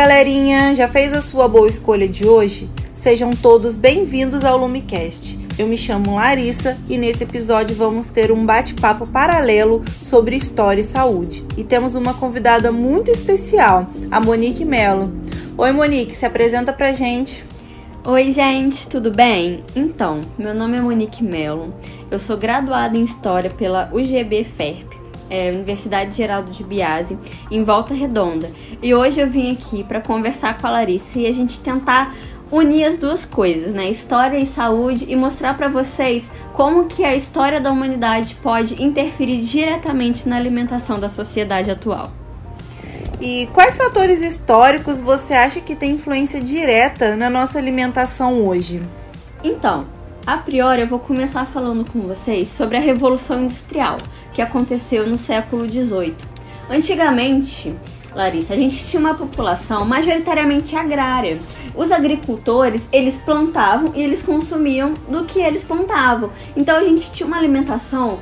galerinha! Já fez a sua boa escolha de hoje? Sejam todos bem-vindos ao Lumicast. Eu me chamo Larissa e nesse episódio vamos ter um bate-papo paralelo sobre história e saúde. E temos uma convidada muito especial, a Monique Melo. Oi, Monique, se apresenta pra gente. Oi, gente, tudo bem? Então, meu nome é Monique Melo. Eu sou graduada em História pela UGB FERP, é, Universidade Geraldo de Biase, em Volta Redonda. E hoje eu vim aqui para conversar com a Larissa e a gente tentar unir as duas coisas, né? História e saúde e mostrar para vocês como que a história da humanidade pode interferir diretamente na alimentação da sociedade atual. E quais fatores históricos você acha que tem influência direta na nossa alimentação hoje? Então, a priori eu vou começar falando com vocês sobre a Revolução Industrial, que aconteceu no século XVIII. Antigamente, Larissa, a gente tinha uma população majoritariamente agrária. Os agricultores, eles plantavam e eles consumiam do que eles plantavam. Então a gente tinha uma alimentação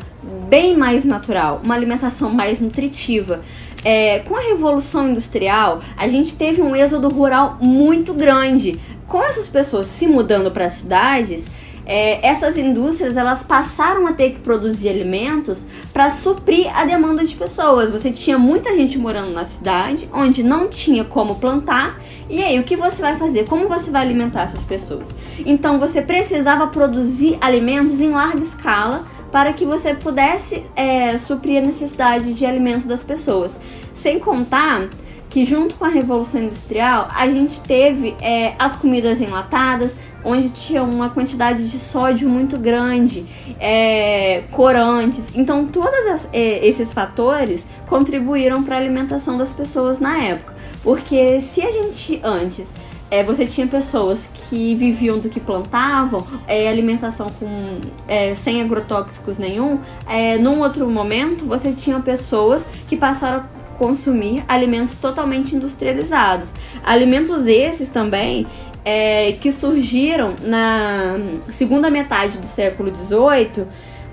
bem mais natural, uma alimentação mais nutritiva. É, com a Revolução Industrial, a gente teve um êxodo rural muito grande. Com essas pessoas se mudando para as cidades, é, essas indústrias elas passaram a ter que produzir alimentos para suprir a demanda de pessoas. Você tinha muita gente morando na cidade, onde não tinha como plantar, e aí o que você vai fazer? Como você vai alimentar essas pessoas? Então você precisava produzir alimentos em larga escala para que você pudesse é, suprir a necessidade de alimentos das pessoas. Sem contar que junto com a Revolução Industrial a gente teve é, as comidas enlatadas, onde tinha uma quantidade de sódio muito grande, é, corantes. Então, todos é, esses fatores contribuíram para a alimentação das pessoas na época. Porque se a gente antes é, você tinha pessoas que viviam do que plantavam, é, alimentação com, é, sem agrotóxicos nenhum. É, num outro momento, você tinha pessoas que passaram consumir alimentos totalmente industrializados. Alimentos esses também é, que surgiram na segunda metade do século XVIII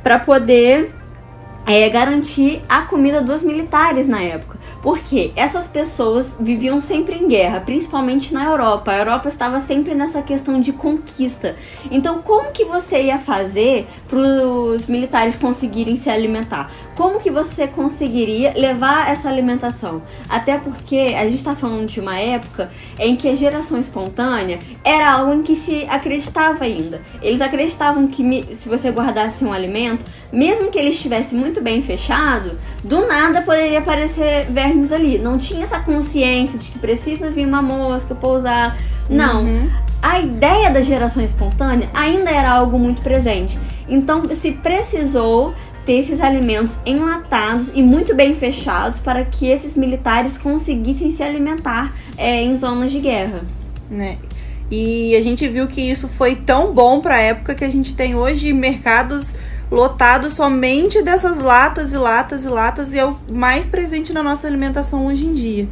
para poder é, garantir a comida dos militares na época. Porque essas pessoas viviam sempre em guerra, principalmente na Europa. A Europa estava sempre nessa questão de conquista. Então, como que você ia fazer para os militares conseguirem se alimentar? Como que você conseguiria levar essa alimentação? Até porque a gente está falando de uma época em que a geração espontânea era algo em que se acreditava ainda. Eles acreditavam que se você guardasse um alimento, mesmo que ele estivesse muito bem fechado, do nada poderia aparecer verme vermes ali. Não tinha essa consciência de que precisa vir uma mosca pousar. Não. Uhum. A ideia da geração espontânea ainda era algo muito presente. Então se precisou ter esses alimentos enlatados e muito bem fechados para que esses militares conseguissem se alimentar é, em zonas de guerra. Né? E a gente viu que isso foi tão bom para a época que a gente tem hoje mercados lotado somente dessas latas e latas e latas e é o mais presente na nossa alimentação hoje em dia.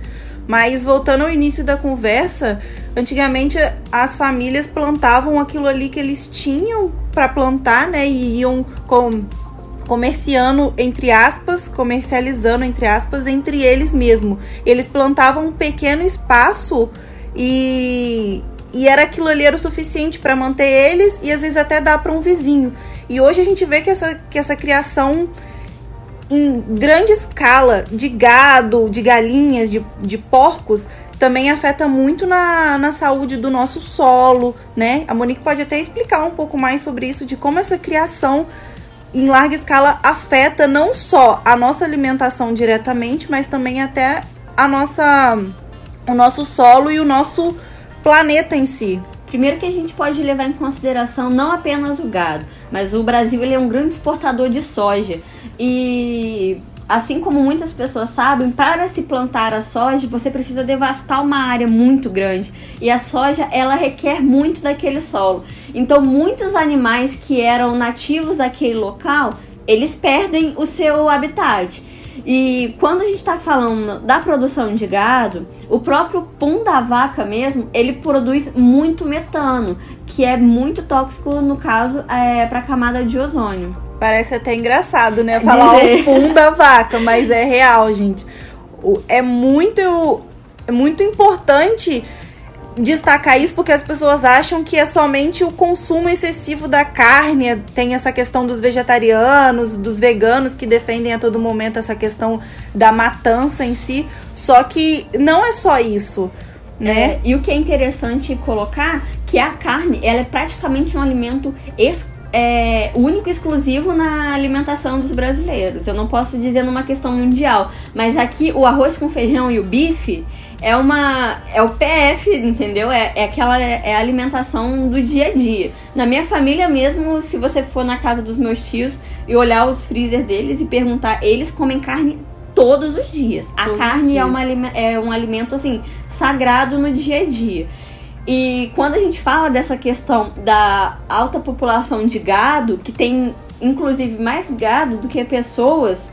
Mas voltando ao início da conversa, antigamente as famílias plantavam aquilo ali que eles tinham para plantar, né? E iam com, comerciando entre aspas, comercializando entre aspas entre eles mesmo. Eles plantavam um pequeno espaço e e era aquilo ali era o suficiente para manter eles e às vezes até dar para um vizinho. E hoje a gente vê que essa, que essa criação em grande escala de gado, de galinhas, de, de porcos, também afeta muito na, na saúde do nosso solo, né? A Monique pode até explicar um pouco mais sobre isso, de como essa criação em larga escala afeta não só a nossa alimentação diretamente, mas também até a nossa, o nosso solo e o nosso planeta em si. Primeiro que a gente pode levar em consideração não apenas o gado, mas o Brasil ele é um grande exportador de soja. E assim como muitas pessoas sabem, para se plantar a soja, você precisa devastar uma área muito grande. E a soja, ela requer muito daquele solo. Então, muitos animais que eram nativos daquele local, eles perdem o seu habitat. E quando a gente está falando da produção de gado, o próprio pum da vaca mesmo, ele produz muito metano, que é muito tóxico, no caso, é, para a camada de ozônio. Parece até engraçado, né? Falar o pum da vaca, mas é real, gente. É muito é muito importante destacar isso porque as pessoas acham que é somente o consumo excessivo da carne, tem essa questão dos vegetarianos, dos veganos que defendem a todo momento essa questão da matança em si, só que não é só isso. Né? É, e o que é interessante colocar que a carne ela é praticamente um alimento exclusivo é, único e exclusivo na alimentação dos brasileiros. Eu não posso dizer numa questão mundial, mas aqui o arroz com feijão e o bife é uma é o PF, entendeu? É, é aquela é a alimentação do dia a dia. Na minha família mesmo, se você for na casa dos meus tios e olhar os freezer deles e perguntar, eles comem carne todos os dias. A todos carne é, uma, é um alimento assim sagrado no dia a dia. E quando a gente fala dessa questão da alta população de gado, que tem inclusive mais gado do que pessoas,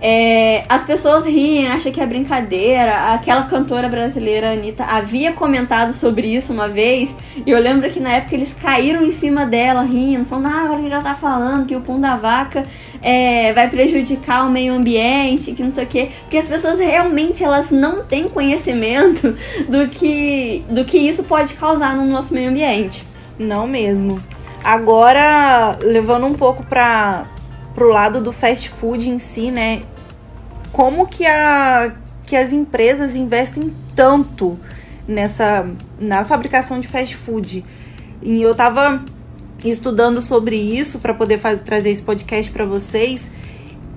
é, as pessoas riem, acham que é brincadeira. Aquela cantora brasileira, Anitta, havia comentado sobre isso uma vez. E eu lembro que na época eles caíram em cima dela, rindo, falando: Ah, agora que já tá falando que o pão da vaca é, vai prejudicar o meio ambiente, que não sei o quê. Porque as pessoas realmente elas não têm conhecimento do que, do que isso pode causar no nosso meio ambiente. Não mesmo. Agora, levando um pouco para pro lado do fast food em si, né? Como que, a, que as empresas investem tanto nessa na fabricação de fast food? E eu tava estudando sobre isso para poder fazer, trazer esse podcast para vocês.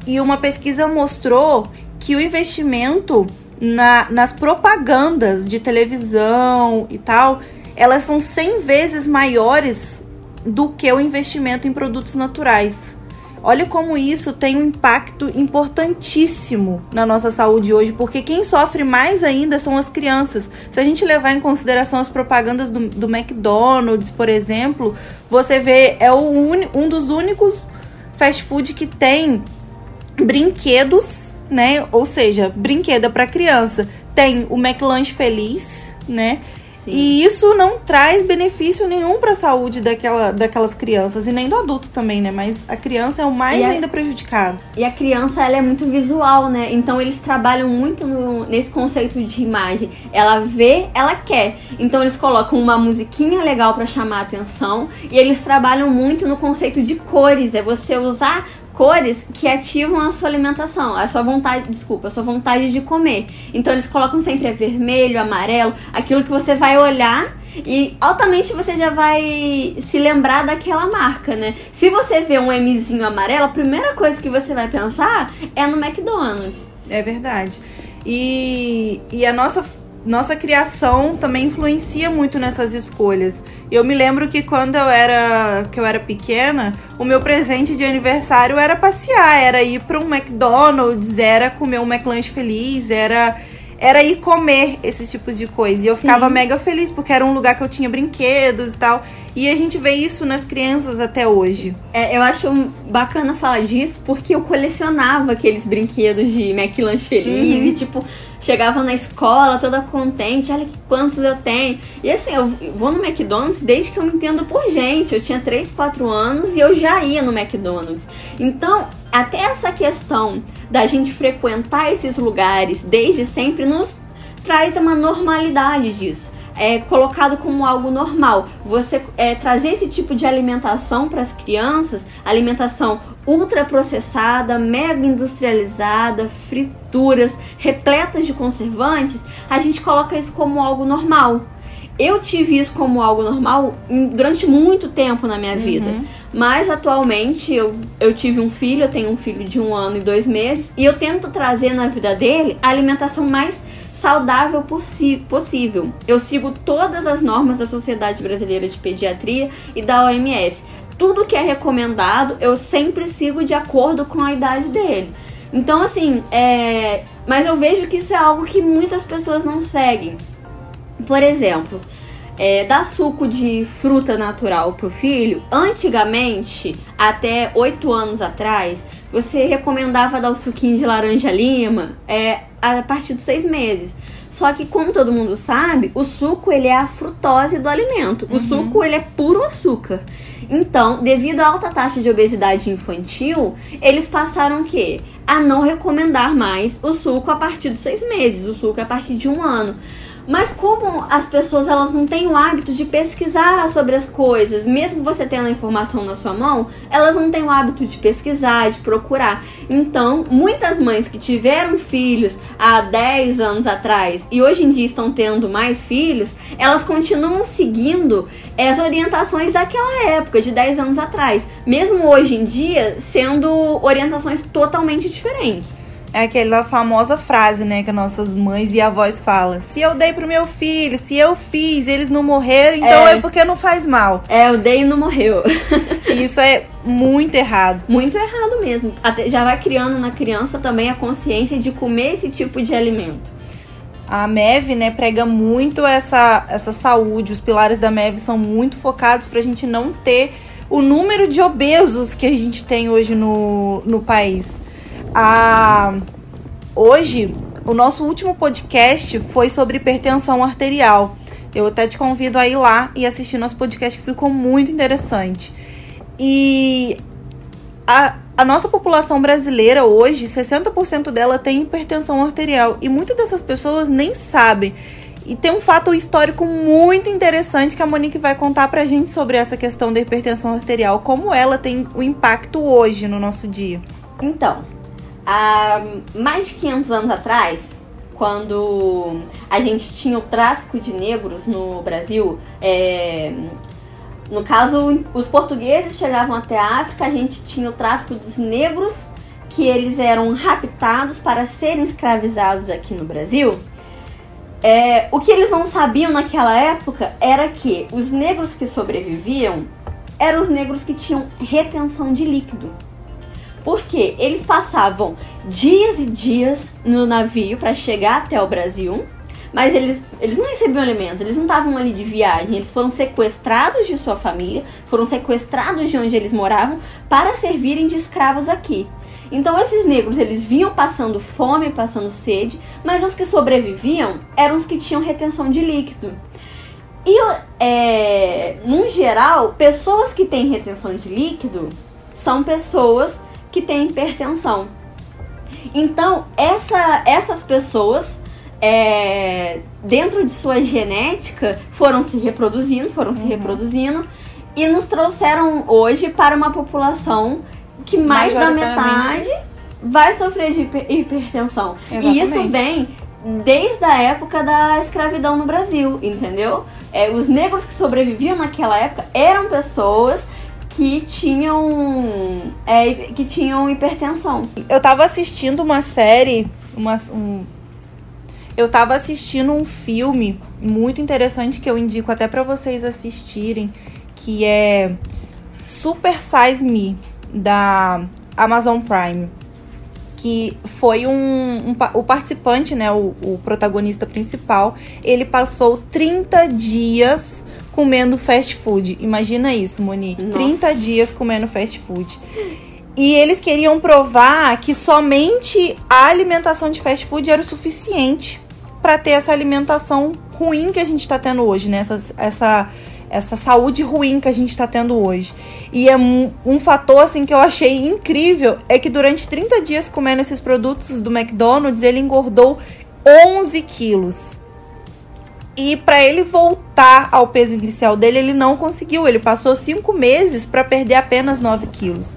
E uma pesquisa mostrou que o investimento na, nas propagandas de televisão e tal, elas são 100 vezes maiores do que o investimento em produtos naturais. Olha como isso tem um impacto importantíssimo na nossa saúde hoje, porque quem sofre mais ainda são as crianças. Se a gente levar em consideração as propagandas do, do McDonald's, por exemplo, você vê, é un, um dos únicos fast food que tem brinquedos, né? Ou seja, brinquedo é para criança. Tem o McLanche Feliz, né? Sim. E isso não traz benefício nenhum para a saúde daquela, daquelas crianças e nem do adulto também, né? Mas a criança é o mais a, ainda prejudicado. E a criança, ela é muito visual, né? Então eles trabalham muito no, nesse conceito de imagem. Ela vê, ela quer. Então eles colocam uma musiquinha legal para chamar a atenção e eles trabalham muito no conceito de cores. É você usar cores que ativam a sua alimentação, a sua vontade, desculpa, a sua vontade de comer. Então eles colocam sempre vermelho, amarelo, aquilo que você vai olhar e altamente você já vai se lembrar daquela marca, né? Se você vê um Mzinho amarelo, a primeira coisa que você vai pensar é no McDonald's. É verdade. E, e a nossa nossa criação também influencia muito nessas escolhas. Eu me lembro que quando eu era que eu era pequena, o meu presente de aniversário era passear, era ir para um McDonald's, era comer um McLanche feliz, era era ir comer esses tipos de coisa. E eu ficava Sim. mega feliz porque era um lugar que eu tinha brinquedos e tal. E a gente vê isso nas crianças até hoje. É, eu acho bacana falar disso porque eu colecionava aqueles brinquedos de McLanche feliz uhum. e tipo chegava na escola toda contente, olha que quantos eu tenho. E assim, eu vou no McDonald's desde que eu me entendo por gente. Eu tinha 3, 4 anos e eu já ia no McDonald's. Então, até essa questão da gente frequentar esses lugares desde sempre nos traz uma normalidade disso é colocado como algo normal. Você é, trazer esse tipo de alimentação para as crianças, alimentação ultraprocessada, mega industrializada, frituras, repletas de conservantes, a gente coloca isso como algo normal. Eu tive isso como algo normal durante muito tempo na minha vida. Uhum. Mas atualmente eu, eu tive um filho, eu tenho um filho de um ano e dois meses, e eu tento trazer na vida dele a alimentação mais saudável por si, possível. Eu sigo todas as normas da Sociedade Brasileira de Pediatria e da OMS. Tudo que é recomendado, eu sempre sigo de acordo com a idade dele. Então, assim, é... mas eu vejo que isso é algo que muitas pessoas não seguem. Por exemplo, é, dar suco de fruta natural pro filho, antigamente, até 8 anos atrás, você recomendava dar o suquinho de laranja lima é, a partir dos seis meses. Só que, como todo mundo sabe, o suco ele é a frutose do alimento. O Uhum. suco ele é puro açúcar. Então, devido à alta taxa de obesidade infantil, eles passaram o quê? A não recomendar mais o suco a partir dos seis meses, o suco a partir de um ano. Mas como as pessoas elas não têm o hábito de pesquisar sobre as coisas, mesmo você tendo a informação na sua mão, elas não têm o hábito de pesquisar, de procurar. Então, muitas mães que tiveram filhos há 10 anos atrás e hoje em dia estão tendo mais filhos, elas continuam seguindo as orientações daquela época, de 10 anos atrás, mesmo hoje em dia sendo orientações totalmente diferentes. É aquela famosa frase, né, que nossas mães e avós falam. Se eu dei pro meu filho, se eu fiz, eles não morreram, então é, É. porque não faz mal. É, o Day não morreu. E isso é muito errado. Muito errado mesmo. Até já vai criando na criança também a consciência de comer esse tipo de alimento. A MEV, né, prega muito essa, essa saúde. Os pilares da MEV são muito focados pra gente não ter o número de obesos que a gente tem hoje no, no país. A, hoje, o nosso último podcast foi sobre hipertensão arterial. Eu até te convido a ir lá e assistir nosso podcast que ficou muito interessante. E a, a nossa população brasileira hoje, 60% dela tem hipertensão arterial. E muitas dessas pessoas nem sabem. E tem um fato histórico muito interessante que a Monique vai contar pra gente sobre essa questão da hipertensão arterial, como ela tem o impacto hoje no nosso dia. Então, há mais de 500 anos atrás, quando a gente tinha o tráfico de negros no Brasil, é, no caso, os portugueses chegavam até a África, a gente tinha o tráfico dos negros, que eles eram raptados para serem escravizados aqui no Brasil. É, o que eles não sabiam naquela época era que os negros que sobreviviam eram os negros que tinham retenção de líquido. Porque eles passavam dias e dias no navio para chegar até o Brasil, mas eles, eles não recebiam alimentos, eles não estavam ali de viagem, eles foram sequestrados de sua família, foram sequestrados de onde eles moravam para servirem de escravos aqui. Então esses negros eles vinham passando fome, passando sede, mas os que sobreviviam eram os que tinham retenção de líquido. E, é, no geral, pessoas que têm retenção de líquido são pessoas que têm hipertensão. Então, essa, essas pessoas, é, dentro de sua genética, foram se reproduzindo, foram se reproduzindo e nos trouxeram hoje para uma população que mais da metade vai sofrer de hiper- hipertensão. E isso Exatamente. vem desde a época da escravidão no Brasil, entendeu? É, os negros que sobreviviam naquela época eram pessoas que tinham é, que tinham hipertensão. Eu tava assistindo uma série, uma, um, eu tava assistindo um filme muito interessante que eu indico até pra vocês assistirem, que é Super Size Me da Amazon Prime, que foi um, um o participante, né, o, o protagonista principal, ele passou 30 dias comendo fast food. Imagina isso, Monique, Nossa. 30 dias comendo fast food. E eles queriam provar que somente a alimentação de fast food era o suficiente para ter essa alimentação ruim que a gente está tendo hoje, né? Essa, essa, essa saúde ruim que a gente está tendo hoje. E é um, um fator assim que eu achei incrível é que durante 30 dias comendo esses produtos do McDonald's, ele engordou 11 quilos. E para ele voltar ao peso inicial dele, ele não conseguiu. Ele passou cinco meses para perder apenas 9 quilos.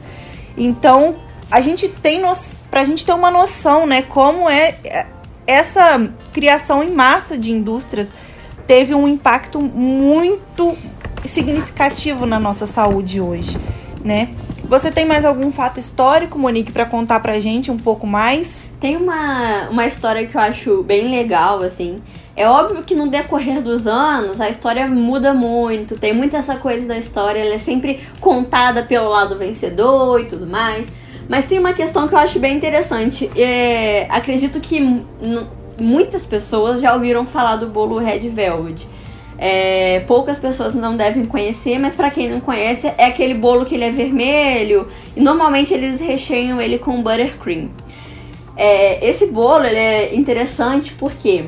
Então, a gente tem no... pra gente ter uma noção, né, como é é, essa criação em massa de indústrias teve um impacto muito significativo na nossa saúde hoje, né? Você tem mais algum fato histórico, Monique, para contar pra gente um pouco mais? Tem uma, uma história que eu acho bem legal, assim. É óbvio que no decorrer dos anos a história muda muito, tem muita essa coisa da história, ela é sempre contada pelo lado vencedor e tudo mais. Mas tem uma questão que eu acho bem interessante. É, acredito que muitas pessoas já ouviram falar do bolo Red Velvet. É, poucas pessoas não devem conhecer, mas pra quem não conhece, é aquele bolo que ele é vermelho e normalmente eles recheiam ele com buttercream. É, esse bolo ele é interessante porque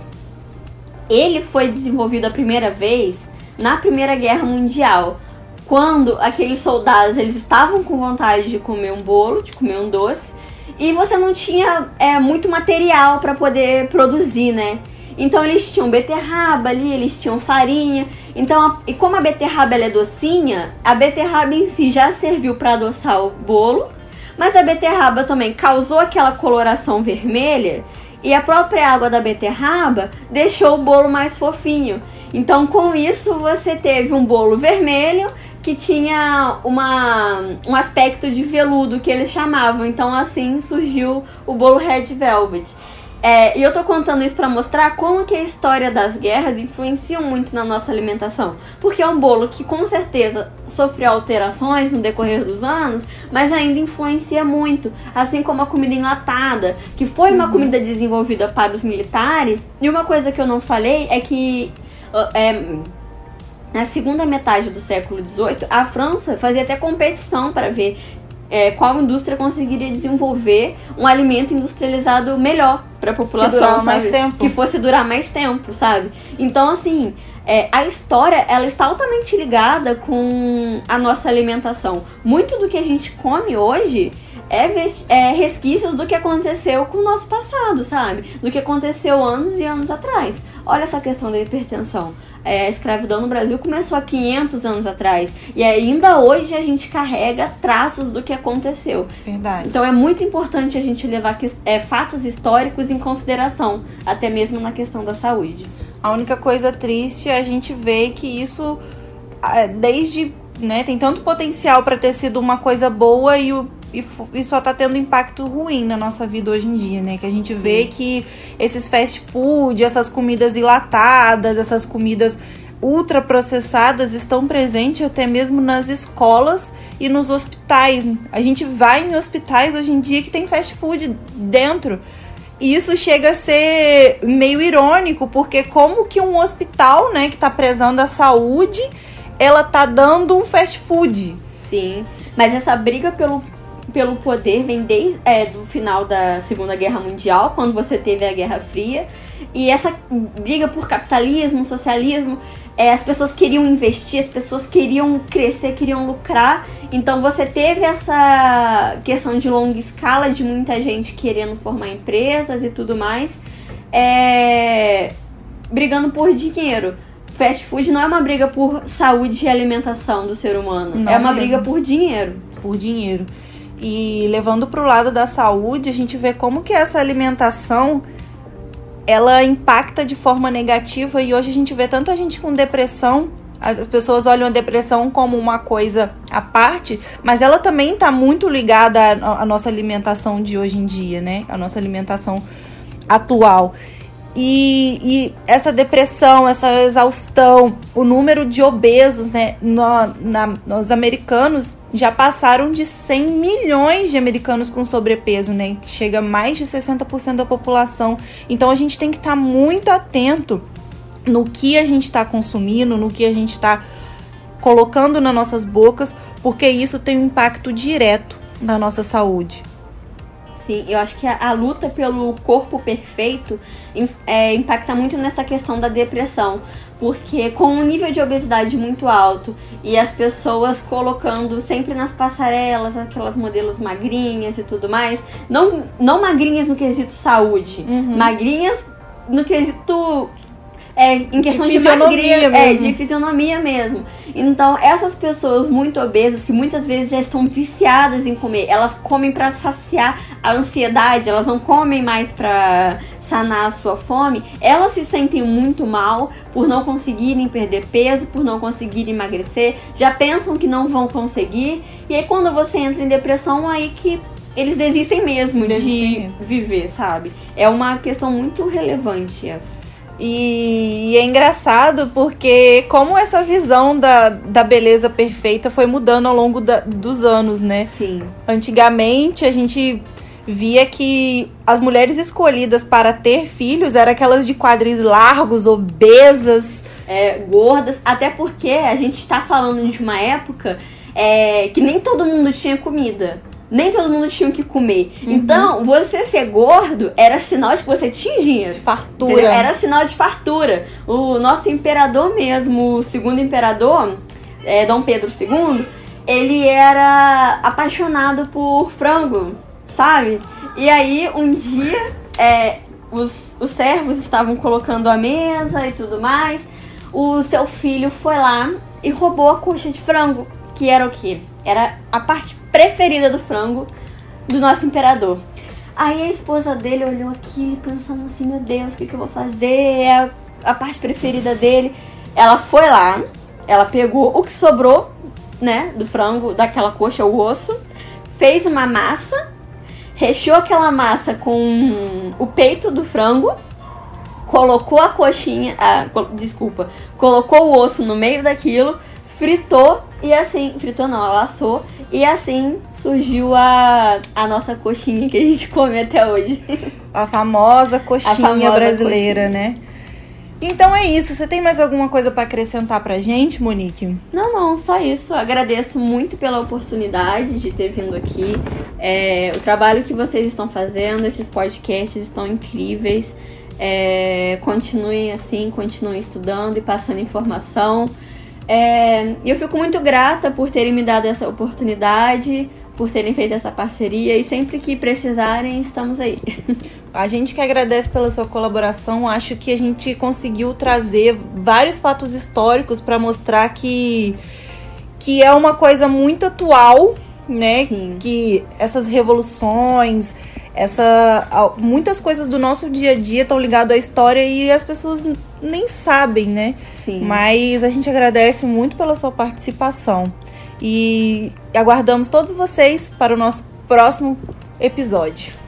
ele foi desenvolvido a primeira vez na Primeira Guerra Mundial, quando aqueles soldados eles estavam com vontade de comer um bolo, de comer um doce, e você não tinha é, muito material para poder produzir, né? Então eles tinham beterraba ali, eles tinham farinha. Então, a, e como a beterraba é docinha, a beterraba em si já serviu para adoçar o bolo, mas a beterraba também causou aquela coloração vermelha e a própria água da beterraba deixou o bolo mais fofinho. Então, com isso, você teve um bolo vermelho que tinha uma, um aspecto de veludo que eles chamavam. Então, assim surgiu o bolo Red Velvet. É, e eu tô contando isso para mostrar como que a história das guerras influencia muito na nossa alimentação. Porque é um bolo que com certeza sofreu alterações no decorrer dos anos, mas ainda influencia muito. Assim como a comida enlatada, que foi uma uhum. comida desenvolvida para os militares. E uma coisa que eu não falei é que. É, na segunda metade do século XVIII, a França fazia até competição para ver é, qual indústria conseguiria desenvolver um alimento industrializado melhor para a população, que mais tempo, que fosse durar mais tempo, sabe? Então assim, é, a história ela está altamente ligada com a nossa alimentação. Muito do que a gente come hoje é, é resquícios do que aconteceu com o nosso passado, sabe? Do que aconteceu anos e anos atrás. Olha essa questão da hipertensão é, a escravidão no Brasil começou há 500 anos atrás. E ainda hoje a gente carrega traços do que aconteceu. Verdade. Então é muito importante a gente levar é, fatos históricos em consideração, até mesmo na questão da saúde. A única coisa triste é a gente ver que isso, desde. Né, tem tanto potencial para ter sido uma coisa boa e o e, e só tá tendo impacto ruim na nossa vida hoje em dia, né? Que a gente Sim. vê que esses fast food, essas comidas enlatadas, essas comidas ultraprocessadas estão presentes até mesmo nas escolas e nos hospitais. A gente vai em hospitais hoje em dia que tem fast food dentro. E isso chega a ser meio irônico, porque como que um hospital, né, que tá prezando a saúde, ela tá dando um fast food? Sim. Mas essa briga pelo pelo poder vem desde é, do final da Segunda Guerra Mundial, quando você teve a Guerra Fria. E essa briga por capitalismo, socialismo, é, as pessoas queriam investir, as pessoas queriam crescer, queriam lucrar. Então você teve essa questão de longa escala, de muita gente querendo formar empresas e tudo mais, é, brigando por dinheiro. Fast food não é uma briga por saúde e alimentação do ser humano, não é uma mesmo. briga por dinheiro. Por dinheiro. E levando para o lado da saúde, a gente vê como que essa alimentação ela impacta de forma negativa e hoje a gente vê tanta gente com depressão. As pessoas olham a depressão como uma coisa à parte, mas ela também está muito ligada à, à nossa alimentação de hoje em dia, né? A nossa alimentação atual. E, e, essa depressão, essa exaustão, o número de obesos, né? No, na, nos americanos já passaram de 100 milhões de americanos com sobrepeso, né? Que chega a mais de 60% da população. Então a gente tem que estar tá muito atento no que a gente está consumindo, no que a gente está colocando nas nossas bocas, porque isso tem um impacto direto na nossa saúde. Sim, eu acho que a, a luta pelo corpo perfeito é, impacta muito nessa questão da depressão. Porque com um nível de obesidade muito alto e as pessoas colocando sempre nas passarelas aquelas modelos magrinhas e tudo mais, não, não magrinhas no quesito saúde, uhum. magrinhas no quesito é, em questão de, de magria, é, de fisionomia mesmo. Então, essas pessoas muito obesas, que muitas vezes já estão viciadas em comer, elas comem para saciar a ansiedade, elas não comem mais para sanar a sua fome, elas se sentem muito mal por não conseguirem perder peso, por não conseguirem emagrecer, já pensam que não vão conseguir, e aí quando você entra em depressão, aí que eles desistem mesmo desistem de mesmo. viver, sabe? É uma questão muito relevante essa. E, é engraçado porque como essa visão da, da beleza perfeita foi mudando ao longo da, dos anos, né? Sim. Antigamente a gente via que as mulheres escolhidas para ter filhos eram aquelas de quadris largos, obesas. É, gordas, até porque a gente está falando de uma época é, que nem todo mundo tinha comida. nem todo mundo tinha o que comer. Uhum. Então, você ser gordo era sinal de que você tinha dinheiro. De fartura. Entendeu? Era sinal de fartura. O nosso imperador mesmo, o segundo imperador, é, Dom Pedro II, ele era apaixonado por frango, sabe? E aí, um dia, é, os, os servos estavam colocando a mesa e tudo mais. O seu filho foi lá e roubou a coxa de frango, que era o quê? Era a parte preferida do frango do nosso imperador. Aí a esposa dele olhou aquilo pensando assim, meu Deus, o que, que eu vou fazer? É a, a parte preferida dele. Ela foi lá, ela pegou o que sobrou, né, do frango, daquela coxa, o osso, fez uma massa, recheou aquela massa com o peito do frango, colocou a coxinha, ah, desculpa, colocou o osso no meio daquilo, fritou e assim, fritou não, ela assou e assim surgiu a, a nossa coxinha que a gente come até hoje. A famosa coxinha a famosa brasileira, coxinha. né? Então é isso. Você tem mais alguma coisa para acrescentar pra gente, Monique? Não, não, só isso. Agradeço muito pela oportunidade de ter vindo aqui. É, o trabalho que vocês estão fazendo, esses podcasts estão incríveis. É, continuem assim, continuem estudando e passando informação. É, eu fico muito grata por terem me dado essa oportunidade, por terem feito essa parceria e sempre que precisarem, estamos aí. A gente que agradece pela sua colaboração, acho que a gente conseguiu trazer vários fatos históricos para mostrar que, que é uma coisa muito atual, né? Sim. Que essas revoluções, essa muitas coisas do nosso dia a dia estão ligadas à história e as pessoas nem sabem, né? Sim. Mas a gente agradece muito pela sua participação e aguardamos todos vocês para o nosso próximo episódio.